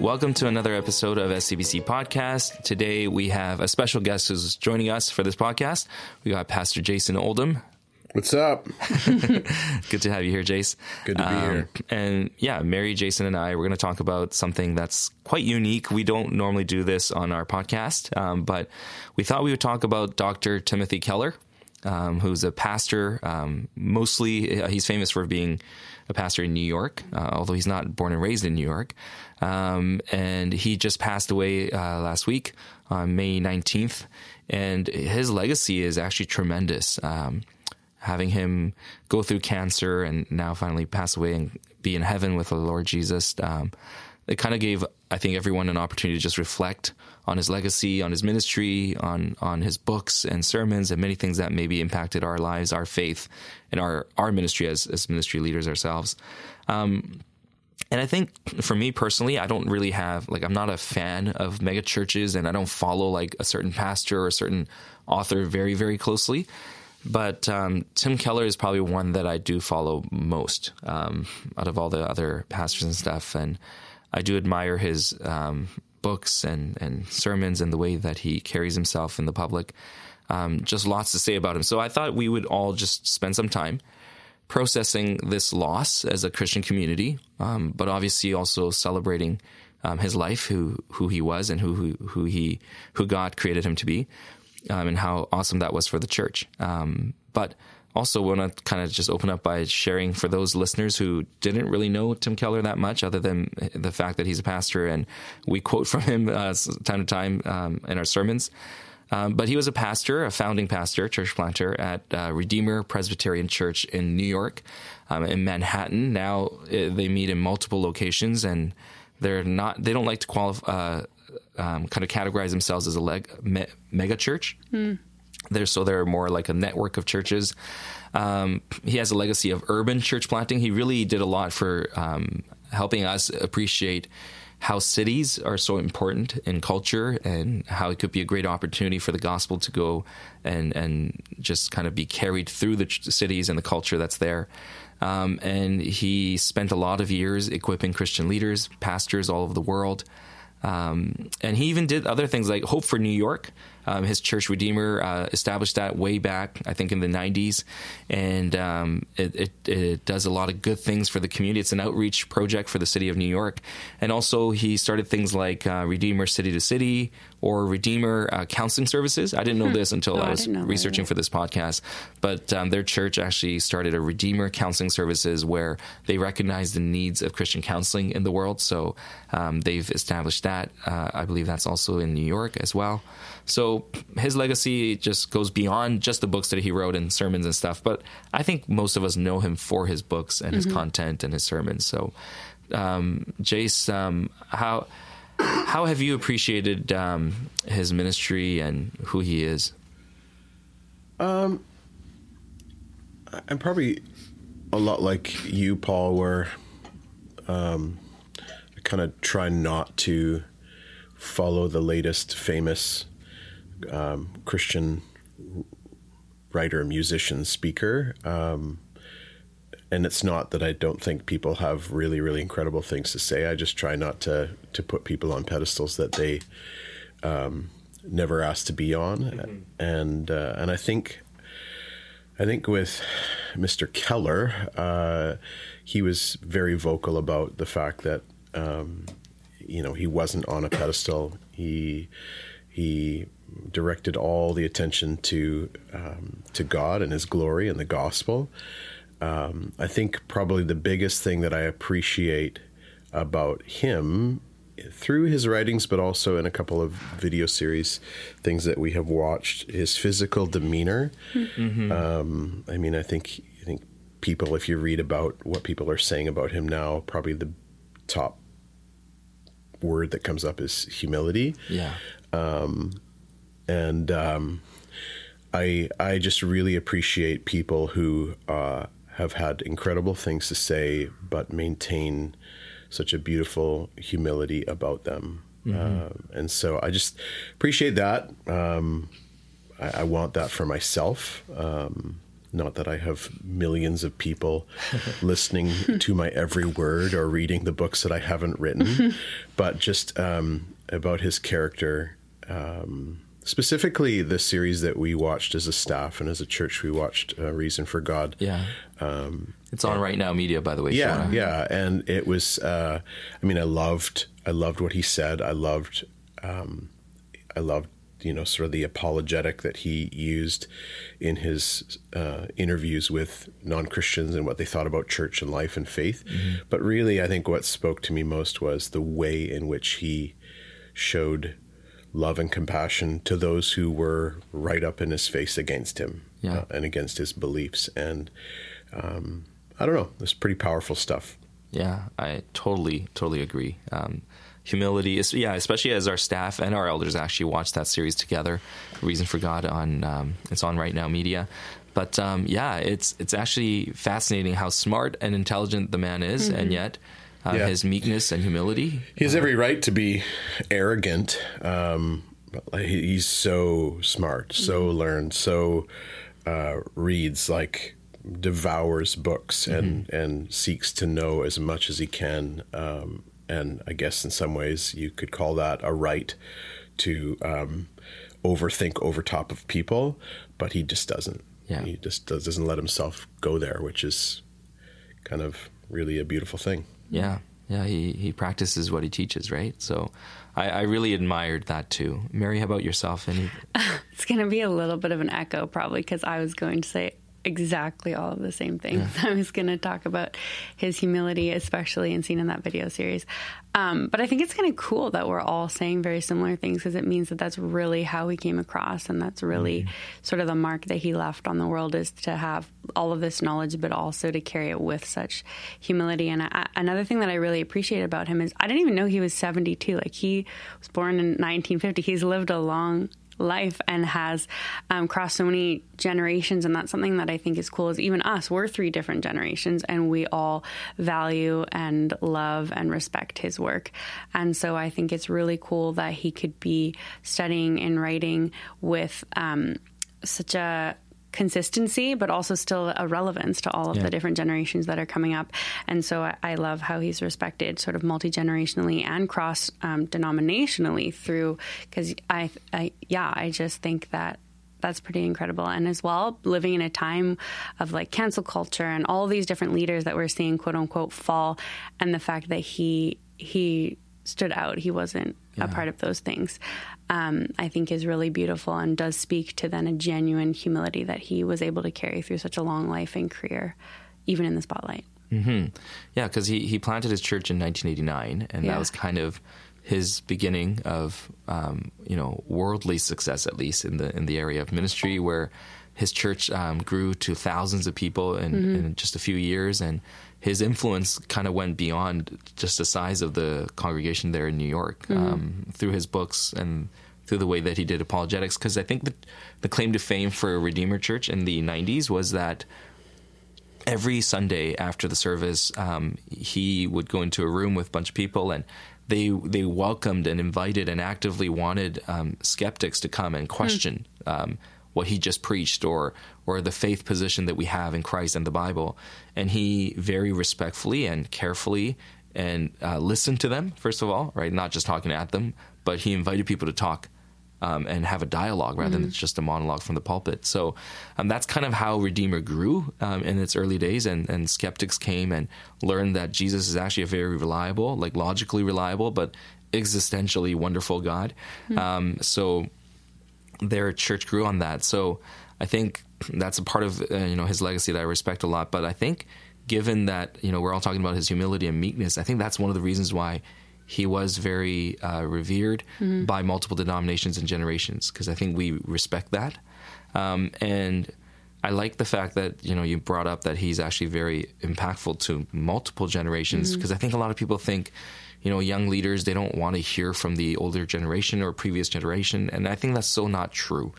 Welcome to another episode of SCBC Podcast. Today we have a special guest who's joining us for this podcast. We got Pastor Jayson Oldham. What's up? Good to have you here, Jace. Good to be here. And yeah, Mary, Jayson, and I, we're going to talk about something that's quite unique. We don't normally do this on our podcast, um, but we thought we would talk about Dr. Timothy Keller, um, who's a pastor. Um, mostly, uh, he's famous for being a pastor in New York, uh, although he's not born and raised in New York. Um, and he just passed away uh, last week on May 19th. And his legacy is actually tremendous. Um, having him go through cancer and now finally pass away and be in heaven with the Lord Jesus, um, it kind of gave, I think, everyone an opportunity to just reflect on his legacy, on his ministry, on on his books and sermons, and many things that maybe impacted our lives, our faith, and our our ministry as as ministry leaders ourselves. Um, and I think for me personally, I don't really have like I'm not a fan of mega churches, and I don't follow like a certain pastor or a certain author very very closely. But um, Tim Keller is probably one that I do follow most um, out of all the other pastors and stuff, and I do admire his um, books and and sermons and the way that he carries himself in the public. Um, just lots to say about him. So I thought we would all just spend some time processing this loss as a Christian community, um, but obviously also celebrating um, his life, who who he was, and who who, who he who God created him to be, um, and how awesome that was for the church. Um, but also want to kind of just open up by sharing for those listeners who didn't really know Tim Keller that much, other than the fact that he's a pastor and we quote from him uh, time to time um, in our sermons. Um, but he was a pastor, a founding pastor, church planter at uh, Redeemer Presbyterian Church in New York, um, in Manhattan. Now uh, they meet in multiple locations, and they're not. They don't like to qualify, uh, um, kind of categorize themselves as a leg, me, mega church. Mm. They're so they're more like a network of churches. Um, he has a legacy of urban church planting. He really did a lot for um, helping us appreciate how cities are so important in culture and how it could be a great opportunity for the gospel to go and and just kind of be carried through the cities and the culture that's there. Um, and he spent a lot of years equipping Christian leaders, pastors all over the world. Um, and he even did other things like Hope for New York. Um, his church Redeemer uh, established that way back, I think, in the 90s. And um, it, it, it, does a lot of good things for the community. It's an outreach project for the city of New York. And also, he started things like uh, Redeemer City to City or Redeemer uh, Counseling Services. I didn't know hmm. this until oh, I was I researching for this podcast. But um, their church actually started a Redeemer Counseling Services where they recognize the needs of Christian counseling in the world. So um, they've established that. Uh, I believe that's also in New York as well. So his legacy just goes beyond just the books that he wrote and sermons and stuff. But I think most of us know him for his books and his mm-hmm. content and his sermons. So, um, Jace, um, how how have you appreciated um, his ministry and who he is? Um, I'm probably a lot like you, Paul, where um, I kind of try not to follow the latest famous um, Christian writer, musician, speaker. Um, and it's not that I don't think people have really, really incredible things to say. I just try not to to put people on pedestals that they um, never asked to be on. Mm-hmm. And uh, and I think I think with Mr. Keller, uh, he was very vocal about the fact that um, you know he wasn't on a pedestal. He he directed all the attention to um, to God and His glory and the gospel. Um, I think probably the biggest thing that I appreciate about him through his writings, but also in a couple of video series things that we have watched, his physical demeanor. Mm-hmm. Um, I mean, I think I think people, if you read about what people are saying about him now, probably the top word that comes up is humility. Yeah. Um, and um, I I just really appreciate people who uh, have had incredible things to say, but maintain such a beautiful humility about them. Mm-hmm. Uh, and so I just appreciate that. Um, I, I want that for myself. Um, not that I have millions of people listening to my every word or reading the books that I haven't written, but just um, about his character. Um, specifically, the series that we watched as a staff and as a church, we watched uh, Reason for God. Yeah. Um, it's on right now media, by the way. Yeah, yeah, and it was. Uh, I mean, I loved. I loved what he said. I loved. Um, I loved you know sort of the apologetic that he used in his uh, interviews with non-christians and what they thought about church and life and faith mm-hmm. but really i think what spoke to me most was the way in which he showed love and compassion to those who were right up in his face against him yeah. uh, and against his beliefs and um, i don't know it's pretty powerful stuff yeah i totally totally agree um, humility is yeah especially as our staff and our elders actually watch that series together reason for god on um, it's on right now media but um, yeah it's it's actually fascinating how smart and intelligent the man is mm-hmm. and yet uh, yeah. his meekness and humility he has every right to be arrogant um, he's so smart so mm-hmm. learned so uh, reads like devours books and mm-hmm. and seeks to know as much as he can um, and I guess in some ways you could call that a right to um, overthink over top of people, but he just doesn't. Yeah. He just does, doesn't let himself go there, which is kind of really a beautiful thing. Yeah. Yeah. He, he practices what he teaches, right? So I, I really admired that too. Mary, how about yourself? Any? it's going to be a little bit of an echo probably because I was going to say exactly all of the same things. Yeah. I was going to talk about his humility, especially and seen in that video series. Um, but I think it's kind of cool that we're all saying very similar things because it means that that's really how he came across, and that's really mm-hmm. sort of the mark that he left on the world is to have all of this knowledge, but also to carry it with such humility. And I, another thing that I really appreciate about him is I didn't even know he was 72. Like he was born in 1950. He's lived a long life and has um, crossed so many generations. And that's something that i think is cool is even us we're three different generations and we all value and love and respect his work. And so i think it's really cool that he could be studying and writing with um, such a consistency, but also still a relevance to all of yeah. the different generations that are coming up. And so I, I love how he's respected sort of multi generationally and cross um, denominationally through, because I, I, yeah, I just think that that's pretty incredible. And as well, living in a time of like cancel culture and all these different leaders that we're seeing quote unquote fall, and the fact that he he stood out, he wasn't yeah. a part of those things um, I think is really beautiful and does speak to then a genuine humility that he was able to carry through such a long life and career, even in the spotlight. Mm-hmm. Yeah, because he, he planted his church in 1989, and yeah. that was kind of his beginning of um, you know worldly success, at least in the in the area of ministry, where his church um, grew to thousands of people in, mm-hmm. in, just a few years, and his influence kind of went beyond just the size of the congregation there in New York mm-hmm. um, through his books and through the way that he did apologetics. Because I think the, the claim to fame for Redeemer Church in the 90s was that every Sunday after the service, um, he would go into a room with a bunch of people and they they welcomed and invited and actively wanted um, skeptics to come and question. Mm what he just preached or or the faith position that we have in Christ and the Bible. And he very respectfully and carefully and uh, listened to them first of all, right? Not just talking at them, but he invited people to talk. Um, and have a dialogue rather mm-hmm. than just a monologue from the pulpit. So um, that's kind of how Redeemer grew um, in its early days, and, and skeptics came and learned that Jesus is actually a very reliable, like logically reliable, but existentially wonderful God. Mm-hmm. so their church grew on that. So I think that's a part of uh, you know his legacy that I respect a lot. But I think given that you know we're all talking about his humility and meekness, I think that's one of the reasons why he was very uh, revered mm-hmm. by multiple denominations and generations because I think we respect that. Um, and I like the fact that you know you brought up that he's actually very impactful to multiple generations because mm-hmm. I think a lot of people think you know, young leaders, they don't want to hear from the older generation or previous generation. And I think that's so not true.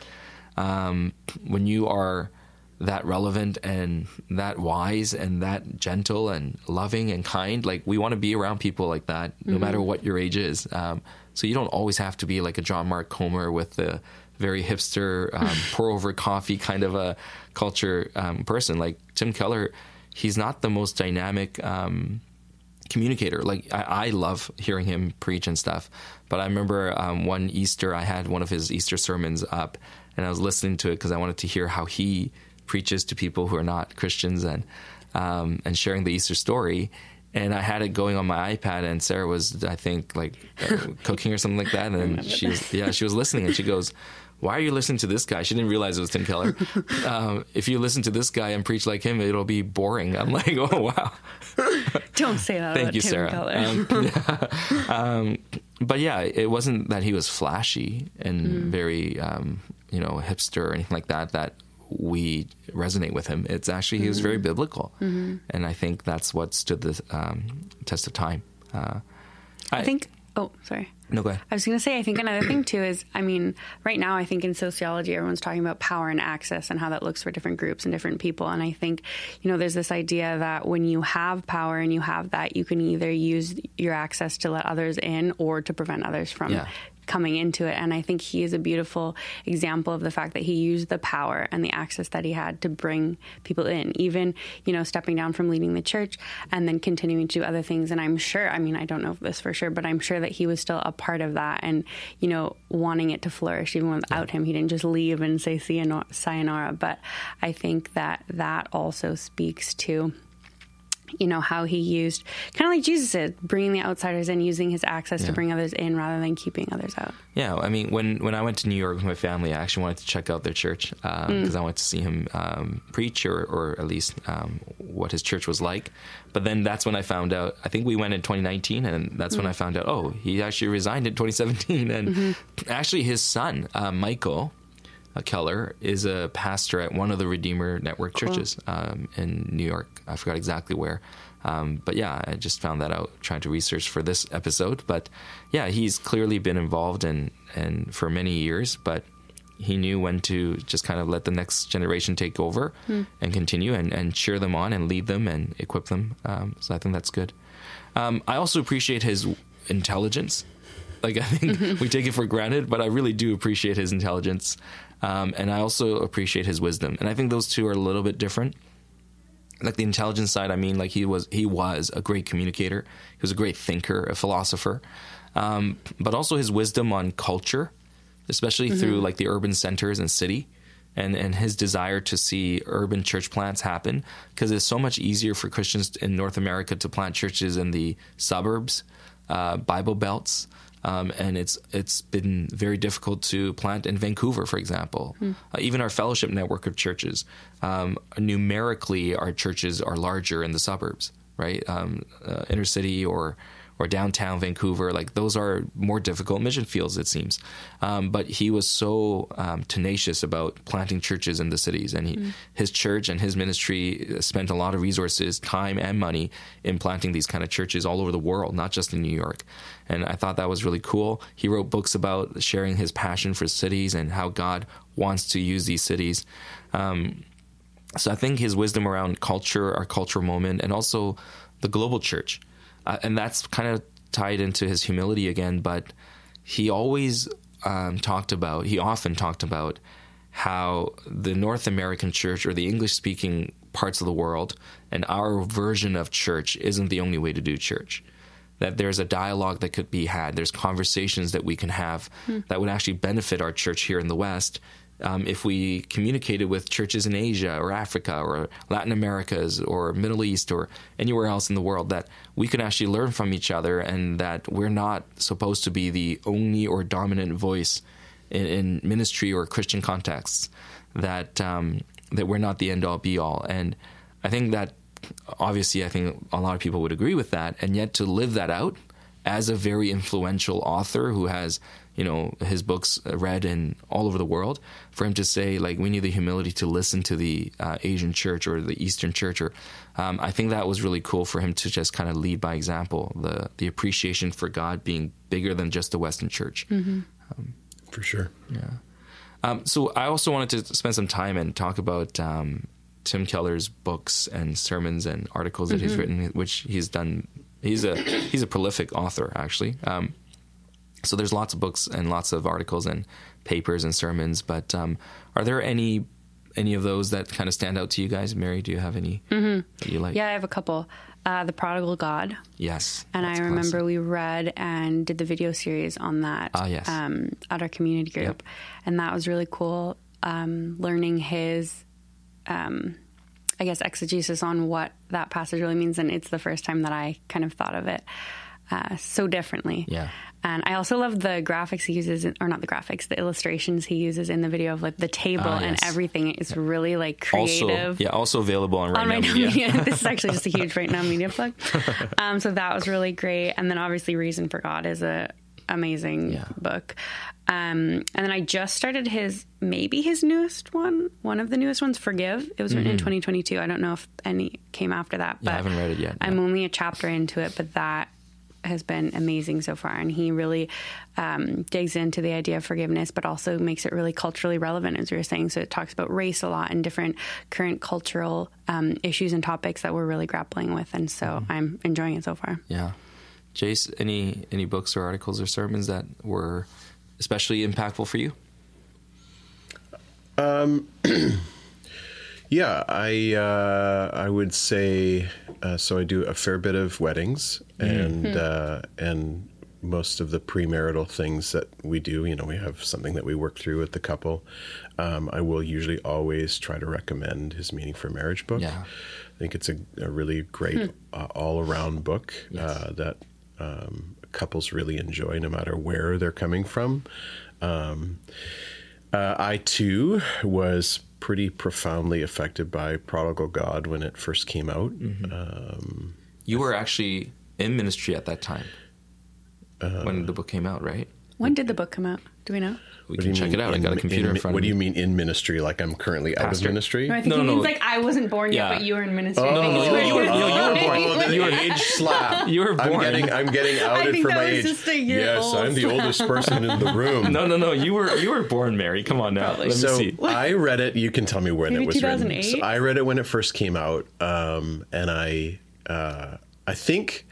Um, when you are that relevant and that wise and that gentle and loving and kind, like we want to be around people like that, no mm-hmm. matter what your age is. Um, so you don't always have to be like a John Mark Comer with the very hipster, um, pour over coffee kind of a culture um, person. Like Tim Keller, he's not the most dynamic um, communicator. Like I, I, love hearing him preach and stuff. But I remember um, one Easter, I had one of his Easter sermons up, and I was listening to it because I wanted to hear how he preaches to people who are not Christians and um, and sharing the Easter story. And I had it going on my iPad, and Sarah was, I think, like uh, cooking or something like that. And she was, yeah, she was listening, and she goes, why are you listening to this guy? She didn't realize it was Tim Keller. Um, if you listen to this guy and preach like him, it'll be boring. I'm like, oh wow. Don't say that. Thank you, Tim Sarah. Um, yeah. um, but yeah, it wasn't that he was flashy and mm. very, um, you know, hipster or anything like that. That we resonate with him. It's actually he was very mm-hmm. biblical, mm-hmm. and I think that's what stood the um, test of time. Uh, I, I think. Oh, sorry. No, go ahead. I was going to say, I think another thing too is, I mean, right now, I think in sociology, everyone's talking about power and access and how that looks for different groups and different people. And I think, you know, there's this idea that when you have power and you have that, you can either use your access to let others in or to prevent others from yeah coming into it. And I think he is a beautiful example of the fact that he used the power and the access that he had to bring people in, even, you know, stepping down from leading the church and then continuing to do other things. And I'm sure, I mean, I don't know this for sure, but I'm sure that he was still a part of that and, you know, wanting it to flourish even without him. He didn't just leave and say sayonara. But I think that that also speaks to you know how he used kind of like jesus did bringing the outsiders in using his access yeah. to bring others in rather than keeping others out yeah i mean when when i went to new york with my family i actually wanted to check out their church because um, mm. i wanted to see him um, preach or, or at least um, what his church was like but then that's when i found out i think we went in 2019 and that's mm. when i found out oh he actually resigned in 2017 and mm-hmm. actually his son uh, michael Keller is a pastor at one of the Redeemer Network cool. churches um, in New York. I forgot exactly where. Um, but yeah, I just found that out trying to research for this episode. But yeah, he's clearly been involved in and for many years, but he knew when to just kind of let the next generation take over hmm. and continue and, and cheer them on and lead them and equip them. Um, so I think that's good. Um, I also appreciate his intelligence. Like I think we take it for granted, but I really do appreciate his intelligence. Um, and I also appreciate his wisdom. And I think those two are a little bit different. Like the intelligence side, I mean, like he was he was a great communicator. He was a great thinker, a philosopher. Um, but also his wisdom on culture, especially mm-hmm. through like the urban centers and city. And, and his desire to see urban church plants happen because it's so much easier for Christians in North America to plant churches in the suburbs, uh, Bible belts, um, and it's it's been very difficult to plant in Vancouver, for example. Mm. Uh, even our fellowship network of churches, um, numerically, our churches are larger in the suburbs, right? Um, uh, inner city or or downtown Vancouver. Like those are more difficult mission fields, it seems. Um, but he was so um, tenacious about planting churches in the cities, and he, mm. his church and his ministry spent a lot of resources, time, and money in planting these kind of churches all over the world, not just in New York. And I thought that was really cool. He wrote books about sharing his passion for cities and how God wants to use these cities. Um, so I think his wisdom around culture, our cultural moment, and also the global church uh, and that's kind of tied into his humility again. But he always um, talked about, he often talked about how the North American church or the English speaking parts of the world and our version of church isn't the only way to do church. That there's a dialogue that could be had, there's conversations that we can have hmm. that would actually benefit our church here in the West um, if we communicated with churches in Asia or Africa or Latin Americas or Middle East or anywhere else in the world, that we can actually learn from each other and that we're not supposed to be the only or dominant voice in, in ministry or Christian contexts, that, um, that we're not the end all be all. And I think that obviously, I think a lot of people would agree with that. And yet to live that out as a very influential author who has you know his books read in all over the world for him to say like we need the humility to listen to the uh, asian church or the eastern church or um, i think that was really cool for him to just kind of lead by example the the appreciation for god being bigger than just the western church mm-hmm. um, for sure yeah um, so i also wanted to spend some time and talk about um, tim keller's books and sermons and articles that mm-hmm. he's written which he's done he's a he's a prolific author actually um, so there's lots of books and lots of articles and papers and sermons. But um, are there any any of those that kind of stand out to you guys? Mary, do you have any that you like? Mm-hmm. Yeah, I have a couple. Uh, the Prodigal God, Yes. and I remember classic. we read and did the video series on that Ah, yes. um, at our community group, and that was really cool. Um, learning his, um, I guess, exegesis on what that passage really means, and it's the first time that I kind of thought of it uh, so differently. Yeah. And I also love the graphics he uses, in- or not the graphics, the illustrations he uses in the video of like the table and yes. everything. It's really like Also, creative yeah, also available on right on now right now media. media. this is actually just a huge right now media plug. Um, so that was really great. And then obviously Reason for God is a amazing Yeah. book. Um, and then I just started his maybe his newest one, one of the newest ones, Forgive. It was written in 2022. I don't know if any came after that, Mm-hmm. Yeah, but I haven't read it yet, I'm yeah. only a chapter into it, but that has been amazing so far. And he really um, digs into the idea of forgiveness, but also makes it really culturally relevant, as we were saying. So it talks about race a lot and different current cultural um, issues and topics that we're really grappling with. And so Mm-hmm. I'm enjoying it so far. Yeah. Jace, any any books or articles or sermons that were especially impactful for you? Yeah, I uh, I would say uh, so. I do a fair bit of weddings and uh, and most of the premarital things that we do. You know, we have something that we work through with the couple. Um, I will usually always try to recommend his Meaning for Marriage book. Yeah. I think it's a, a really great uh, all around book uh, that um, couples really enjoy, no matter where they're coming from. Um, uh, I too was pretty profoundly affected by Prodigal God when it first came out. Um, You were actually in ministry at that time Uh, when the book came out, right? When did the book come out? Do we know? We what can you check mean it out. I got a computer in, in- front What do you mean in ministry? Like I'm currently out of ministry? No, I think No, he no, means no. like I wasn't born Yeah. yet, but you were in ministry. Oh, I think is you were- were no, you were born. Oh, the You were- age slap. You were born. I'm getting, I'm getting outed think for that my was age. just a year yes, old I'm the oldest person in the room. No, no, no. You were you were born, Mary. Come on now. Let me so see. I read it. You can tell me when Maybe it was written. So I read it when it first came out, um, and I uh, I think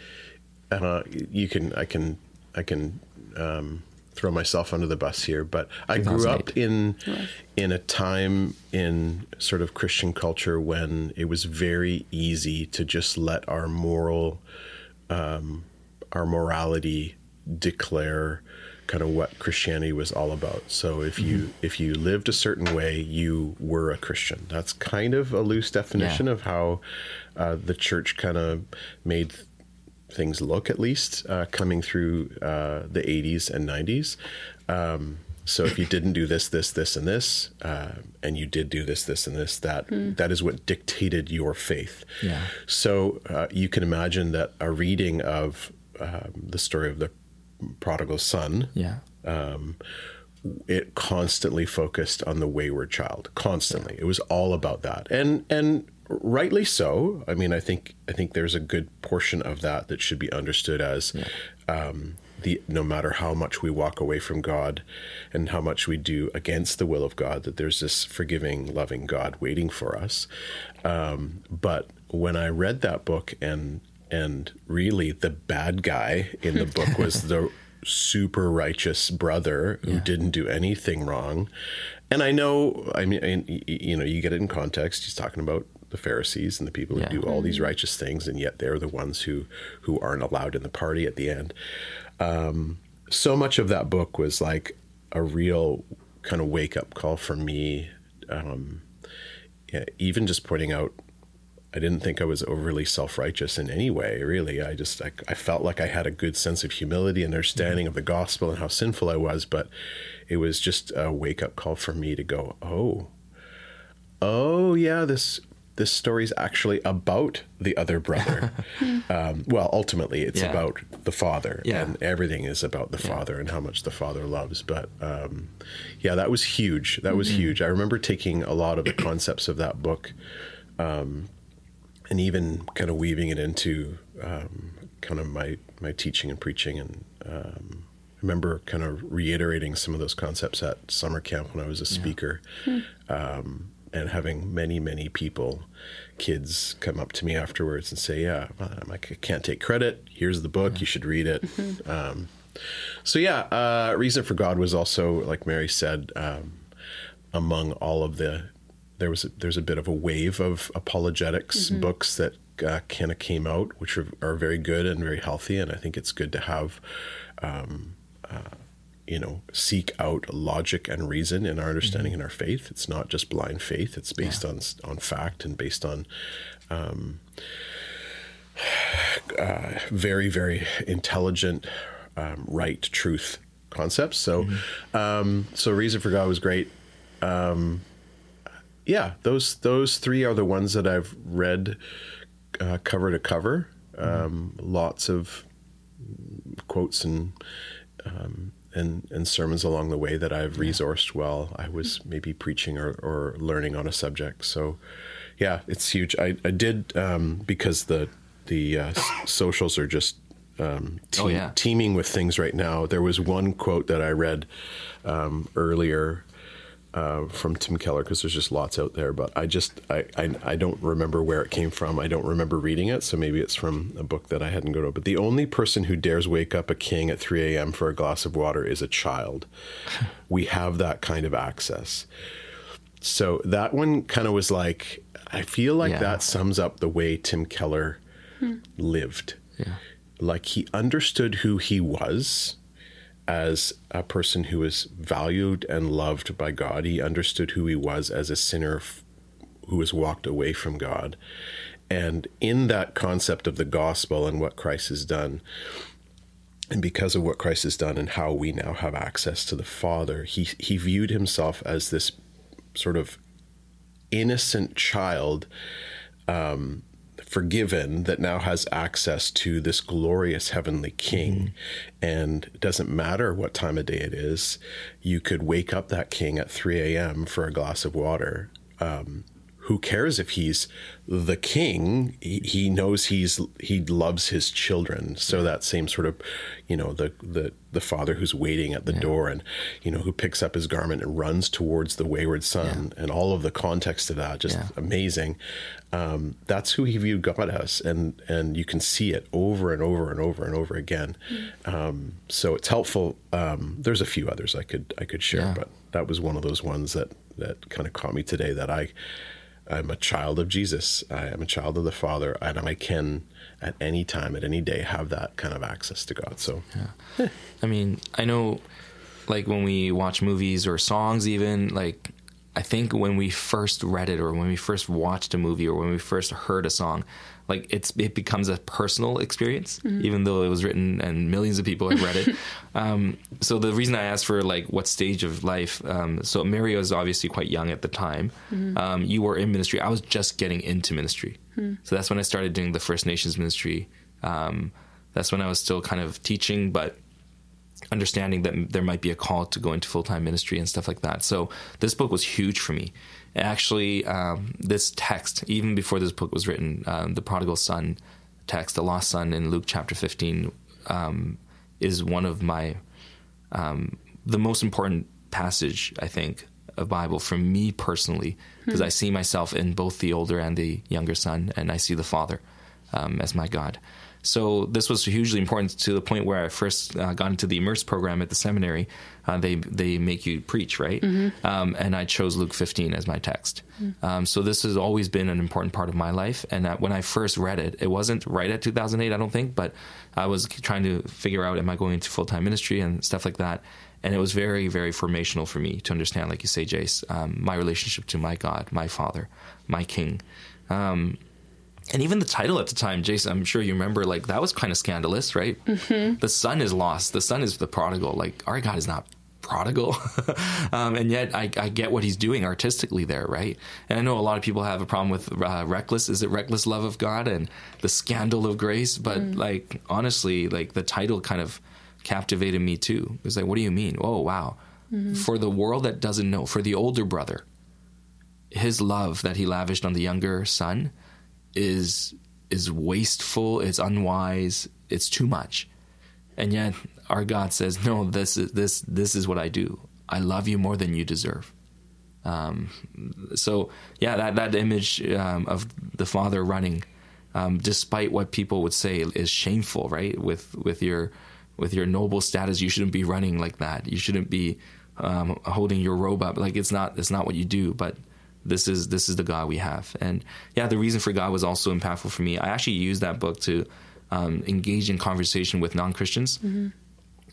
uh, you can I can I can um, throw myself under the bus here, but I grew up 2008. in in a time in sort of Christian culture when it was very easy to just let our moral our morality declare kind of what Christianity was all about. So if you if you lived a certain way, you were a Christian. That's kind of a loose definition Yeah. of how uh, the church kind of made things look, at least uh, coming through uh, the 80s and 90s. Um, so if you didn't do this, this, this, and this, uh, and you did do this, this, and this, that that is what dictated your faith. Yeah. So uh, you can imagine that a reading of um, the story of the prodigal son, Yeah. it constantly focused on the wayward child. Constantly, it was all about that, and and rightly so. I mean, I think I think there's a good portion of that that should be understood as. Um, the, no matter how much we walk away from God and how much we do against the will of God, that there's this forgiving, loving God waiting for us. Um, but when I read that book and and really the bad guy in the book was the super righteous brother who didn't do anything wrong. And I know, I mean, and, y- y- you know, you get it in context. He's talking about the Pharisees and the people Yeah. who do all these righteous things, and yet they're the ones who who aren't allowed in the party at the end. Um, so much of that book was like a real kind of wake up call for me. Um, yeah, even just pointing out I didn't think I was overly self righteous in any way, really. I just I, I felt like I had a good sense of humility and understanding of the gospel and how sinful I was, but it was just a wake up call for me to go, oh, oh yeah, this this story's actually about the other brother. um, well, ultimately, it's Yeah. about the father, Yeah. and everything is about the father and how much the father loves. But um, yeah, that was huge. That was huge. I remember taking a lot of the concepts of that book um, and even kind of weaving it into um, kind of my my teaching and preaching and um, I remember kind of reiterating some of those concepts at summer camp when I was a speaker um, and having many many people kids come up to me afterwards and say yeah I'm like, I can't take credit. Here's the book. You should read it. Um, so yeah, uh, reason for God was also like Mary said, um, among all of the there was a, there's a bit of a wave of apologetics books that uh, kind of came out, which are, are very good and very healthy, and I think it's good to have. Um, uh, you know, seek out logic and reason in our understanding in our faith. It's not just blind faith. It's based on on fact and based on um, uh, very very intelligent, um, right truth concepts. So, um, so reason for God was great. Um, yeah, those those three are the ones that I've read uh, cover to cover. Um, Lots of quotes and um, and and sermons along the way that I've resourced while I was maybe preaching or, or learning on a subject. So, yeah, it's huge. I, I did um, because the the uh, socials are just um, te- Oh, yeah. teeming with things right now. There was one quote that I read um, earlier uh, from Tim Keller because there's just lots out there, but I just I, I I don't remember where it came from. I don't remember reading it, so maybe it's from a book that I hadn't go to. But the only person who dares wake up a king at 3 a.m. for a glass of water is a child. we have that kind of access. So that one kind of was like I feel like Yeah. that sums up the way Tim Keller lived. Yeah. Like he understood who he was as a person who was valued and loved by God. He understood who he was as a sinner who has walked away from God. And in that concept of the gospel and what Christ has done, and because of what Christ has done and how we now have access to the Father, he he viewed himself as this sort of innocent child um, forgiven that now has access to this glorious heavenly king. And it doesn't matter what time of day it is you could wake up that king at 3 a.m for a glass of water. Um, who cares if he's the king? He, he knows he's he loves his children. So that same sort of you know the the the father who's waiting at the door and you know who picks up his garment and runs towards the wayward son and all of the context of that just Yeah. amazing. Um, that's who he viewed god as. And and you can see it over and over and over and over again. Um, so it's helpful. Um, there's a few others i could i could share Yeah. but that was one of those ones that that kind of caught me today that i I'm a child of Jesus. I am a child of the Father, and I can, at any time, at any day, have that kind of access to God. So, I mean, I know, like when we watch movies or songs, even like I think when we first read it or when we first watched a movie or when we first heard a song, like it's it becomes a personal experience, even though it was written and millions of people have read it. um, so the reason I asked for like what stage of life, um, so Mary was obviously quite young at the time. Um, you were in ministry. I was just getting into ministry, so that's when I started doing the First Nations ministry. Um, that's when I was still kind of teaching, but understanding that there might be a call to go into full time ministry and stuff like that. So this book was huge for me. Actually, um, this text, even before this book was written, um, the prodigal son text, the lost son in Luke chapter 15, um, is one of my um, the most important passage I think of Bible for me personally because I see myself in both the older and the younger son, and I see the Father um, as my God. So this was hugely important to the point where I first uh, got into the immerse program at the seminary. Uh, they they make you preach, right? Um, and I chose Luke 15 as my text. Um, so this has always been an important part of my life. And when I first read it, it wasn't right at 2008, I don't think, but I was trying to figure out am I going into full time ministry and stuff like that. And it was very, very formational for me to understand, like you say, Jace, um, my relationship to my God, my Father, my King. Um, and even the title at the time, Jayson, I'm sure you remember, like that was kind of scandalous, right? Mm-hmm. The son is lost. The son is the prodigal. Like our God is not prodigal, um, and yet I, I, get what he's doing artistically there, right? And I know a lot of people have a problem with uh, reckless. Is it reckless love of God and the scandal of grace? But mm. like honestly, like the title kind of captivated me too. It was like, what do you mean? Oh wow! Mm-hmm. For the world that doesn't know, for the older brother, his love that he lavished on the younger son is is wasteful, it's unwise, it's too much. And yet our God says, "No, this is this this is what I do. I love you more than you deserve." Um, so yeah, that that image um, of the father running, um, despite what people would say is shameful, right? With with your with your noble status, you shouldn't be running like that. You shouldn't be um, holding your robe up. Like it's not it's not what you do. But this is this is the God we have. And yeah, the reason for God was also impactful for me. I actually used that book to um, engage in conversation with non Christians. Mm-hmm.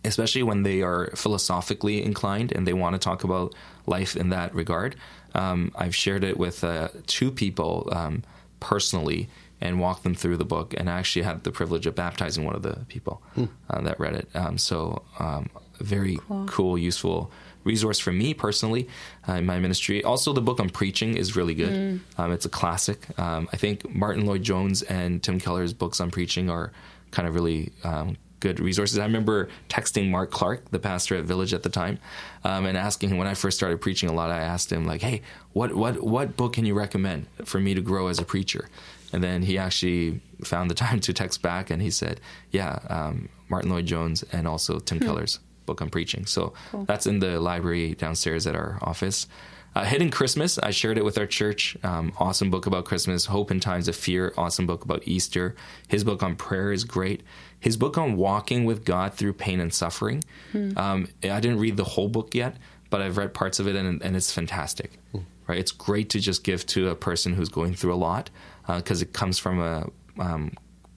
Especially when they are philosophically inclined and they want to talk about life in that regard. Um, I've shared it with uh, two people um, personally and walked them through the book. And I actually had the privilege of baptizing one of the people hmm. uh, that read it. Um, so, um, very cool. cool. useful resource for me personally uh, in my ministry. Also, the book on preaching is really good. Mm. Um, it's a classic. Um, I think Martyn Lloyd-Jones and Tim Keller's books on preaching are kind of really um, good resources. I remember texting Mark Clark, the pastor at Village at the time, um, and asking him when I first started preaching a lot. I asked him like, "Hey, what what what book can you recommend for me to grow as a preacher?" And then he actually found the time to text back, and he said, "Yeah, um, Martyn Lloyd-Jones and also Tim hmm. Keller's book I'm preaching." So cool. that's in the library downstairs at our office. Uh, Hidden Christmas, I shared it with our church. Um, awesome book about Christmas. Hope in Times of Fear, awesome book about Easter. His book on prayer is great. His book on walking with God through pain and suffering. Hmm. Um, I didn't read the whole book yet, but I've read parts of it and, and it's fantastic. Hmm. Right? It's great to just give to a person who's going through a lot because uh, it comes from a um,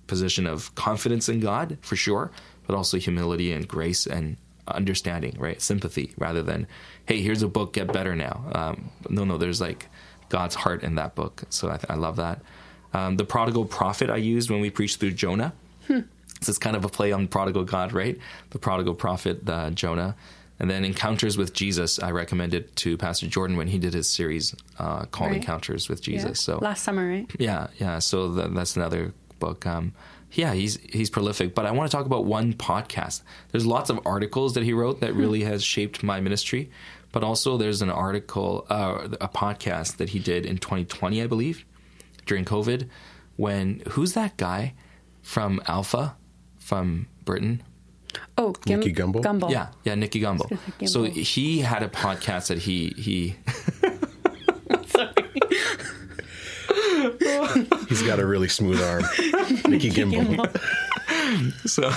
position of confidence in God for sure, but also humility and grace and understanding, right? Sympathy rather than, hey, here's a book, get better now. Um, no, no, there's like God's heart in that book. So I, th- I love that. Um, the prodigal prophet I used when we preached through Jonah. Hmm. So it's kind of a play on prodigal God, right? The prodigal prophet, uh, Jonah. And then Encounters with Jesus, I recommended to Pastor Jordan when he did his series uh, called right. Encounters with Jesus. Yeah. So last summer, right? Yeah, yeah. So that's another book. Um, yeah, he's he's prolific. But I want to talk about one podcast. There's lots of articles that he wrote that really has shaped my ministry. But also, there's an article, uh, a podcast that he did in 2020, I believe, during COVID. When who's that guy from Alpha, from Britain? Oh, Gim- Nicky Gumbel. Gumbel. Yeah, yeah, Nicky Gumbel. So he had a podcast that he he. He's got a really smooth arm. Nicky Gumbel. so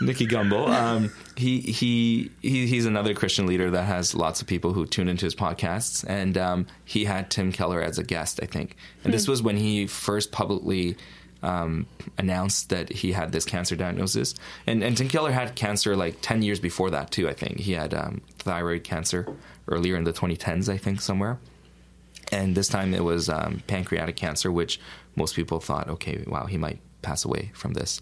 Nicky Gumbel, um, he, he he he's another Christian leader that has lots of people who tune into his podcasts, and um, he had Tim Keller as a guest, I think. And hmm. this was when he first publicly um, announced that he had this cancer diagnosis. And, and Tim Keller had cancer like 10 years before that, too, I think. He had um, thyroid cancer earlier in the 2010s, I think, somewhere. And this time it was um, pancreatic cancer, which most people thought, okay, wow, he might pass away from this.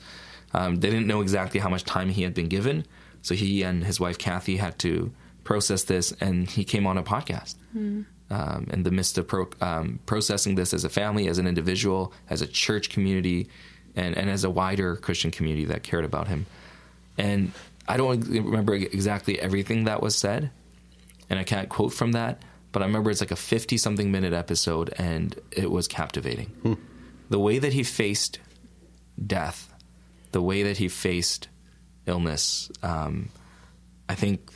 Um, they didn't know exactly how much time he had been given. So he and his wife, Kathy, had to process this, and he came on a podcast. Mm um, in the midst of pro, um, processing this as a family, as an individual, as a church community, and, and as a wider Christian community that cared about him. And I don't remember exactly everything that was said, and I can't quote from that, but I remember it's like a 50 something minute episode, and it was captivating. Hmm. The way that he faced death, the way that he faced illness, um, I think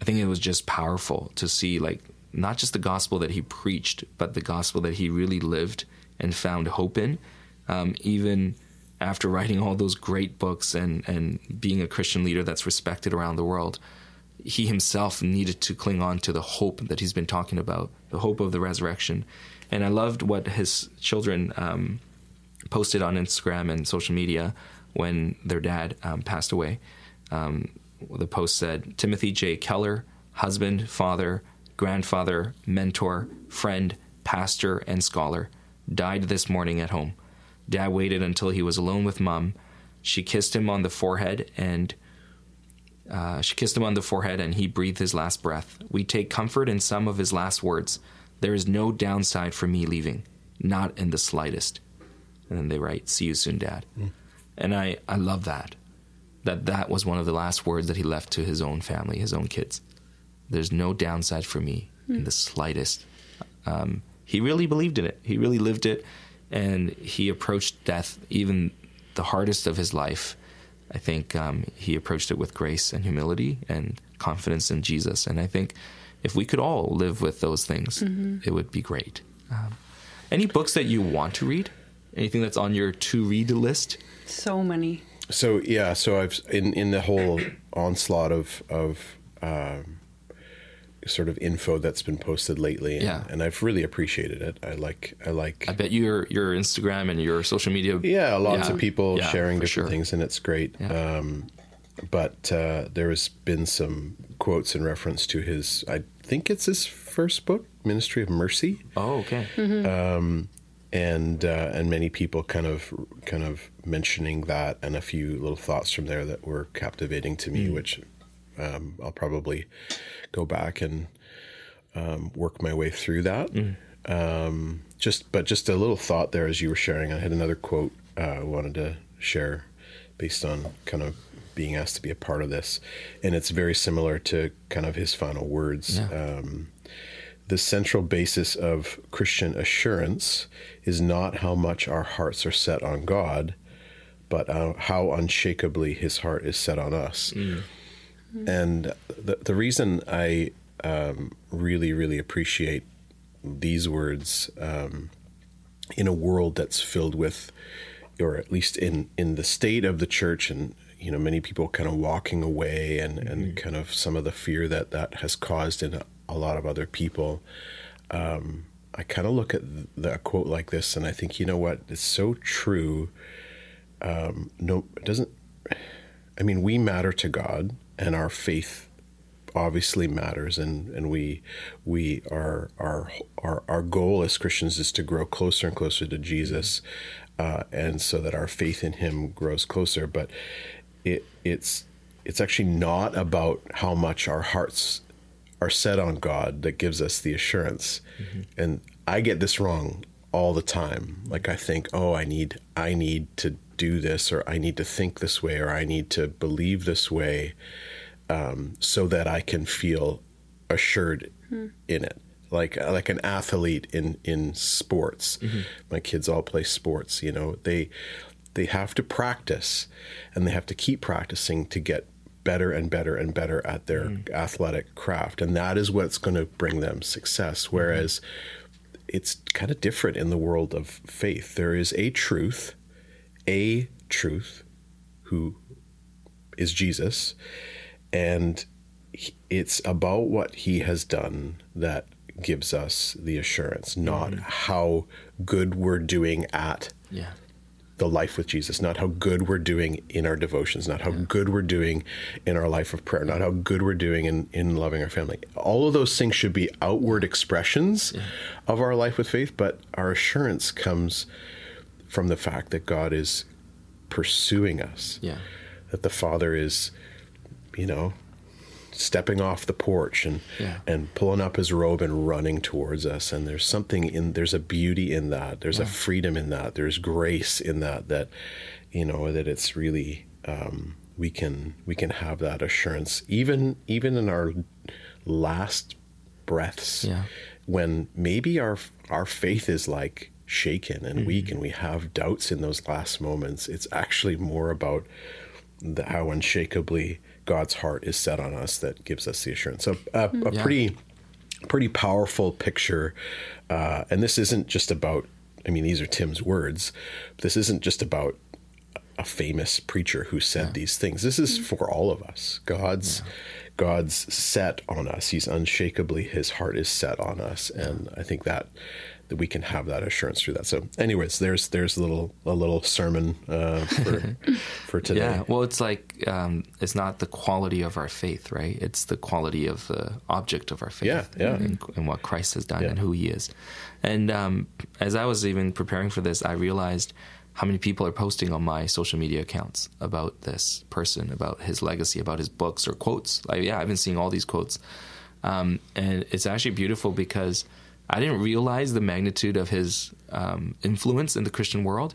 I think it was just powerful to see like not just the gospel that he preached, but the gospel that he really lived and found hope in. Um, even after writing all those great books and, and being a Christian leader that's respected around the world, he himself needed to cling on to the hope that he's been talking about, the hope of the resurrection. And I loved what his children um, posted on Instagram and social media when their dad um, passed away. Um, the post said Timothy J. Keller, husband, father, grandfather, mentor, friend, pastor, and scholar, died this morning at home. Dad waited until he was alone with mom. She kissed him on the forehead and uh, she kissed him on the forehead and he breathed his last breath. We take comfort in some of his last words. There is no downside for me leaving, not in the slightest. And then they write, "See you soon, Dad." Mm. And I, I love that. That that was one of the last words that he left to his own family, his own kids. There's no downside for me mm. in the slightest. Um, he really believed in it. He really lived it, and he approached death, even the hardest of his life. I think um, he approached it with grace and humility and confidence in Jesus. And I think if we could all live with those things, mm-hmm. it would be great. Um, any books that you want to read? Anything that's on your to read list? So many. so yeah, so I've in in the whole onslaught of of um, sort of info that's been posted lately, and, Yeah. and I've really appreciated it. I like I like I bet your your Instagram and your social media. yeah, lots Yeah. of people Yeah, sharing different sure. things, and it's great. Yeah. Um, but uh, there has been some quotes in reference to his. I think it's his first book, Ministry of Mercy. Oh, okay. and uh, and many people kind of kind of mentioning that and a few little thoughts from there that were captivating to me, which um, I'll probably go back and um, work my way through that. Um, just but just a little thought there as you were sharing. I had another quote uh, I wanted to share based on kind of being asked to be a part of this, and it's very similar to kind of his final words. Yeah. Um, the central basis of Christian assurance is not how much our hearts are set on God, but uh, how unshakably his heart is set on us. And the, the reason I um, really, really appreciate these words um, in a world that's filled with, or at least in, in the state of the church and you know many people kind of walking away and, and kind of some of the fear that that has caused in a, a lot of other people um, I kind of look at the, a quote like this and I think, you know what, it's so true. Um, no, it doesn't. I mean, we matter to God, and our faith obviously matters, and, and we we are our our our goal as Christians is to grow closer and closer to Jesus, uh, and so that our faith in Him grows closer. But it it's it's actually not about how much our hearts are set on God that gives us the assurance. And I get this wrong all the time. Like I think, oh, I need I need to do this or I need to think this way or I need to believe this way um, so that I can feel assured hmm. in it. Like uh, like an athlete in in sports. Mm-hmm. My kids all play sports, you know. They they have to practice and they have to keep practicing to get better and better and better at their mm-hmm. athletic craft and that is what's going to bring them success mm-hmm. whereas it's kind of different in the world of faith there is a truth a truth who is Jesus and it's about what he has done that gives us the assurance not mm-hmm. how good we're doing at Yeah. the life with Jesus, not how good we're doing in our devotions, not how good we're doing in our life of prayer, not how good we're doing in, in loving our family. All of those things should be outward expressions of our life with faith, but our assurance comes from the fact that God is pursuing us, Yeah. that the Father is, you know, stepping off the porch and Yeah. and pulling up his robe and running towards us and there's something in there's a beauty in that there's a freedom in that there's grace in that that you know that it's really um, we can we can have that assurance even even in our last breaths Yeah. when maybe our our faith is like shaken and weak and mm-hmm. we have doubts in those last moments it's actually more about the, how unshakably God's heart is set on us that gives us the assurance. So uh, a, mm-hmm. a Yeah. pretty, pretty powerful picture. Uh, and this isn't just about. I mean, these are Tim's words. This isn't just about a famous preacher who said these things. This is mm-hmm. for all of us. God's God's set on us. He's unshakably his heart is set on us, and I think that that we can have that assurance through that. So, anyways, there's there's a little a little sermon uh, for for today. Yeah. Well, it's like um, it's not the quality of our faith, right? It's the quality of the object of our faith. Yeah, yeah. And, and what Christ has done Yeah. and who He is. And um, as I was even preparing for this, I realized how many people are posting on my social media accounts about this person, about his legacy, about his books or quotes. Like, yeah, I've been seeing all these quotes, um, and it's actually beautiful because I didn't realize the magnitude of his um, influence in the Christian world.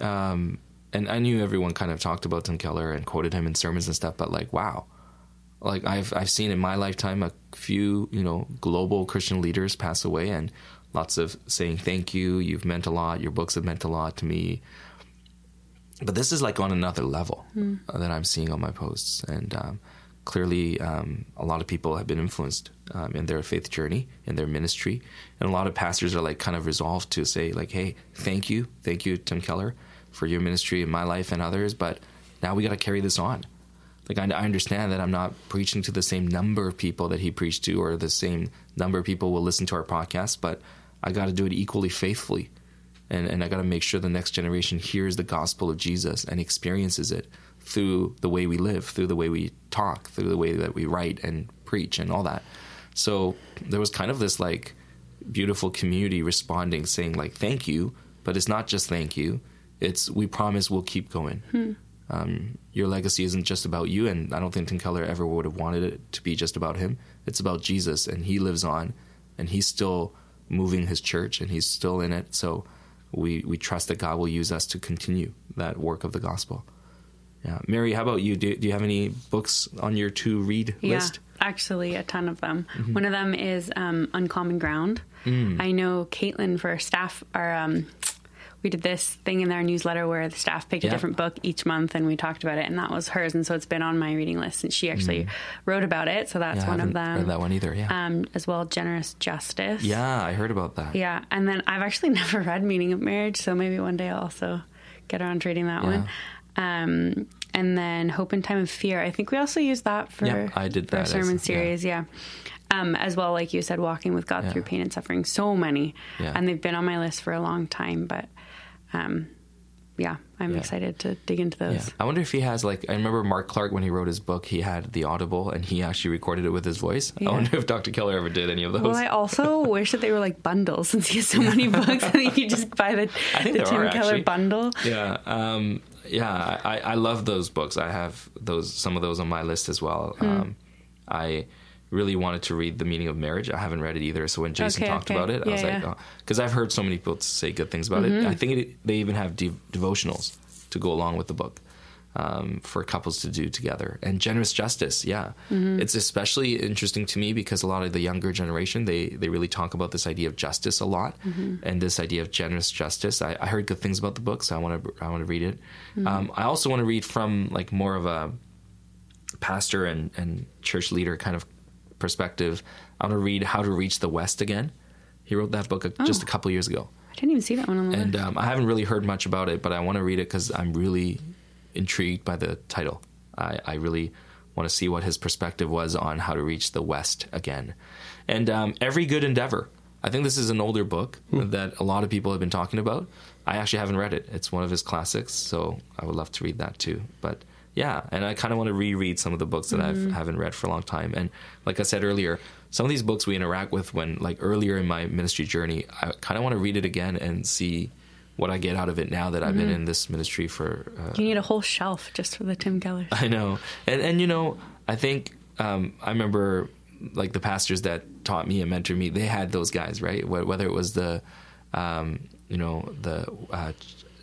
Um, and I knew everyone kind of talked about Tim Keller and quoted him in sermons and stuff, but like, wow, like I've I've seen in my lifetime a few you know global Christian leaders pass away, and lots of saying thank you, you've meant a lot, your books have meant a lot to me. But this is like on another level uh, that I'm seeing on my posts, and um, clearly um, a lot of people have been influenced um, in their faith journey, in their ministry, and a lot of pastors are like kind of resolved to say like, hey, thank you, thank you, Tim Keller, for your ministry in my life and others, but now we got to carry this on. Like I, I understand that I'm not preaching to the same number of people that he preached to, or the same number of people will listen to our podcast, but I got to do it equally faithfully, and and I got to make sure the next generation hears the gospel of Jesus and experiences it through the way we live, through the way we talk, through the way that we write and preach and all that. So there was kind of this like beautiful community responding, saying like thank you, but it's not just thank you. It's we promise we'll keep going. Hmm. Um, your legacy isn't just about you, and I don't think Tim Keller ever would have wanted it to be just about him. It's about Jesus, and he lives on, and he's still moving his church, and he's still in it. So we we trust that God will use us to continue that work of the gospel. Yeah, Mary, how about you? Do, do you have any books on your to read Yeah, list? actually, a ton of them. Mm-hmm. One of them is um, Uncommon Ground. Mm. I know Caitlin for staff, our, um, we did this thing in our newsletter where the staff picked Yeah. a different book each month and we talked about it, and that was hers. And so it's been on my reading list, and she actually wrote about it. So that's Mm. Yeah, one of haven't them. read that one either. Yeah, Um, as well, Generous Justice. yeah, I heard about that. Yeah, and then I've actually never read Meaning of Marriage, so maybe one day I'll also get around to reading that Yeah. one. Um, and then Hope in Time of Fear. I think we also used that for, Yeah, I did for that as- sermon yeah. series. Yeah. Um, as well, like you said, Walking with God Yeah. through Pain and Suffering. So many, Yeah. and they've been on my list for a long time. But um, yeah, I'm Yeah. excited to dig into those. Yeah. I wonder if he has like I remember Mark Clark when he wrote his book, he had the Audible and he actually recorded it with his voice. Yeah. I wonder if Dr. Keller ever did any of those. Well, I also wish that they were like bundles since he has so many books. I think you just buy the, the Tim are, Keller actually. bundle. yeah, um, yeah, I, I love those books. I have those some of those on my list as well. Hmm. Um, I really wanted to read The Meaning of Marriage. I haven't read it either. So when Jayson Okay, talked okay. about it, I was Yeah, like, yeah. Mm-hmm. because I've heard so many people say good things about it. I think it, they even have de- devotionals to go along with the book. Um, for couples to do together and generous justice yeah Mm-hmm. it's especially interesting to me because a lot of the younger generation they they really talk about this idea of justice a lot Mm-hmm. and this idea of generous justice I, I heard good things about the book so i want to i want to read it Mm-hmm. um, i also want to read from like more of a pastor and, and church leader kind of perspective i want to read how to reach the west again he wrote that book a, just a couple years ago I didn't even see that one on the and um, I haven't really heard much about it, but I want to read it because I'm really intrigued by the title. I, I really want to see what his perspective was on how to reach the West again. And um, Every Good Endeavor. I think this is an older book that a lot of people have been talking about. I actually haven't read it. It's one of his classics, so I would love to read that too. But yeah, and I kind of want to reread some of the books that I haven't read for a long time. And like I said earlier, some of these books we interact with when, like earlier in my ministry journey, I kind of want to read it again and see what I get out of it now that I've been in this ministry for. Uh, You need a whole shelf just for the Tim Keller. I know, and and you know, I think um, I remember like the pastors that taught me and mentored me. They had those guys, right? Whether it was the, um, you know, the uh,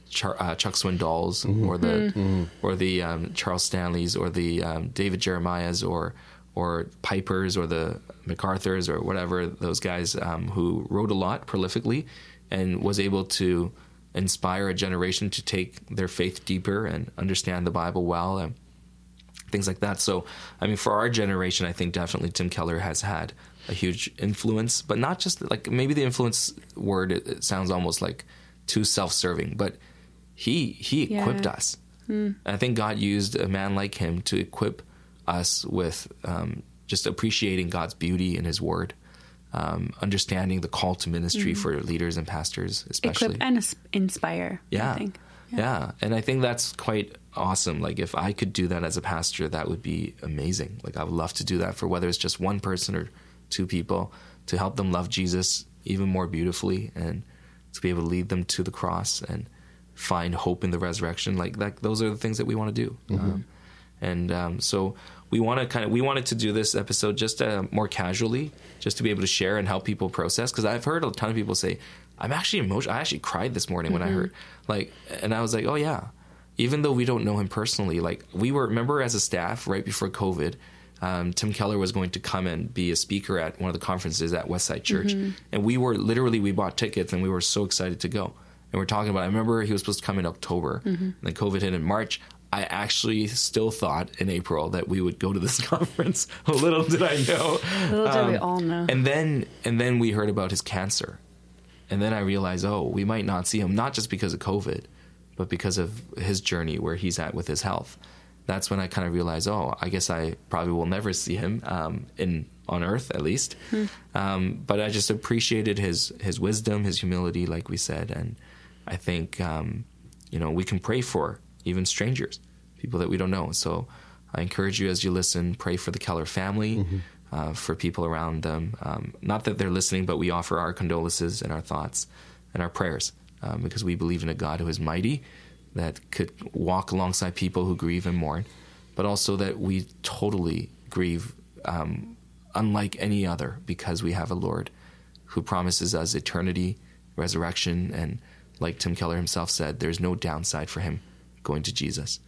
Char- uh, Chuck Swindoll's or the or the um, Charles Stanleys or the um, David Jeremiah's or or Pipers or the MacArthur's or whatever those guys um, who wrote a lot prolifically and was able to inspire a generation to take their faith deeper and understand the Bible well and things like that. So, I mean, for our generation, I think definitely Tim Keller has had a huge influence, but not just like maybe the influence word it, it sounds almost like too self-serving, but he he Yeah. equipped us. I think God used a man like him to equip us with um, just appreciating God's beauty in His Word, um, understanding the call to ministry for leaders and pastors, especially. Equip and inspire. Yeah. I think. Yeah. And I think that's quite awesome. Like if I could do that as a pastor, that would be amazing. Like I would love to do that for whether it's just one person or two people to help them love Jesus even more beautifully and to be able to lead them to the cross and find hope in the resurrection. Like that, those are the things that we want to do. Um, and um, so we want to kind of we wanted to do this episode just uh, more casually, just to be able to share and help people process. Because I've heard a ton of people say, "I'm actually emotional. I actually cried this morning when I heard like," and I was like, "Oh yeah." Even though we don't know him personally, like we were, remember as a staff right before COVID, um, Tim Keller was going to come and be a speaker at one of the conferences at Westside Church, and we were literally we bought tickets and we were so excited to go. And we're talking about. I remember he was supposed to come in October, and then COVID hit in March. I actually still thought in April that we would go to this conference. Little did I know. Little did we Um, all know. And then and then we heard about his cancer. And then I realized, oh, we might not see him not just because of COVID, but because of his journey where he's at with his health. That's when I kind of realized, oh, I guess I probably will never see him um, in on earth at least. Hmm. Um, but I just appreciated his his wisdom, his humility, like we said, and I think um, you know we can pray for even strangers, people that we don't know. So I encourage you as you listen, pray for the Keller family. Mm-hmm. Uh, for people around them. Um, not that they're listening, but we offer our condolences and our thoughts and our prayers um, because we believe in a God who is mighty, that could walk alongside people who grieve and mourn, but also that we totally grieve um, unlike any other because we have a Lord who promises us eternity, resurrection, and like Tim Keller himself said, there's no downside for him going to Jesus.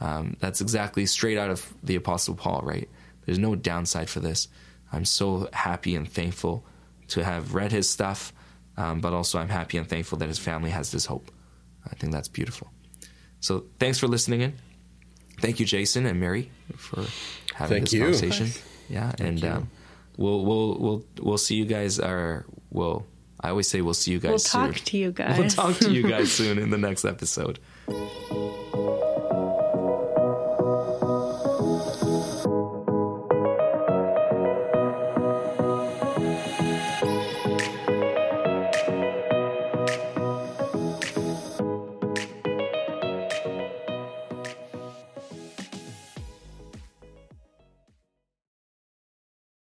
Um, that's exactly straight out of the Apostle Paul, right? There's no downside for this. I'm so happy and thankful to have read his stuff, um, but also I'm happy and thankful that his family has this hope. I think that's beautiful. So thanks for listening in. Thank you, Jayson and Mary, for having Thank this you. conversation. Yeah, and um, we'll we'll we'll we'll see you guys. Are we'll I always say we'll see you guys we'll soon. We'll talk to you guys. We'll talk to you guys soon in the next episode.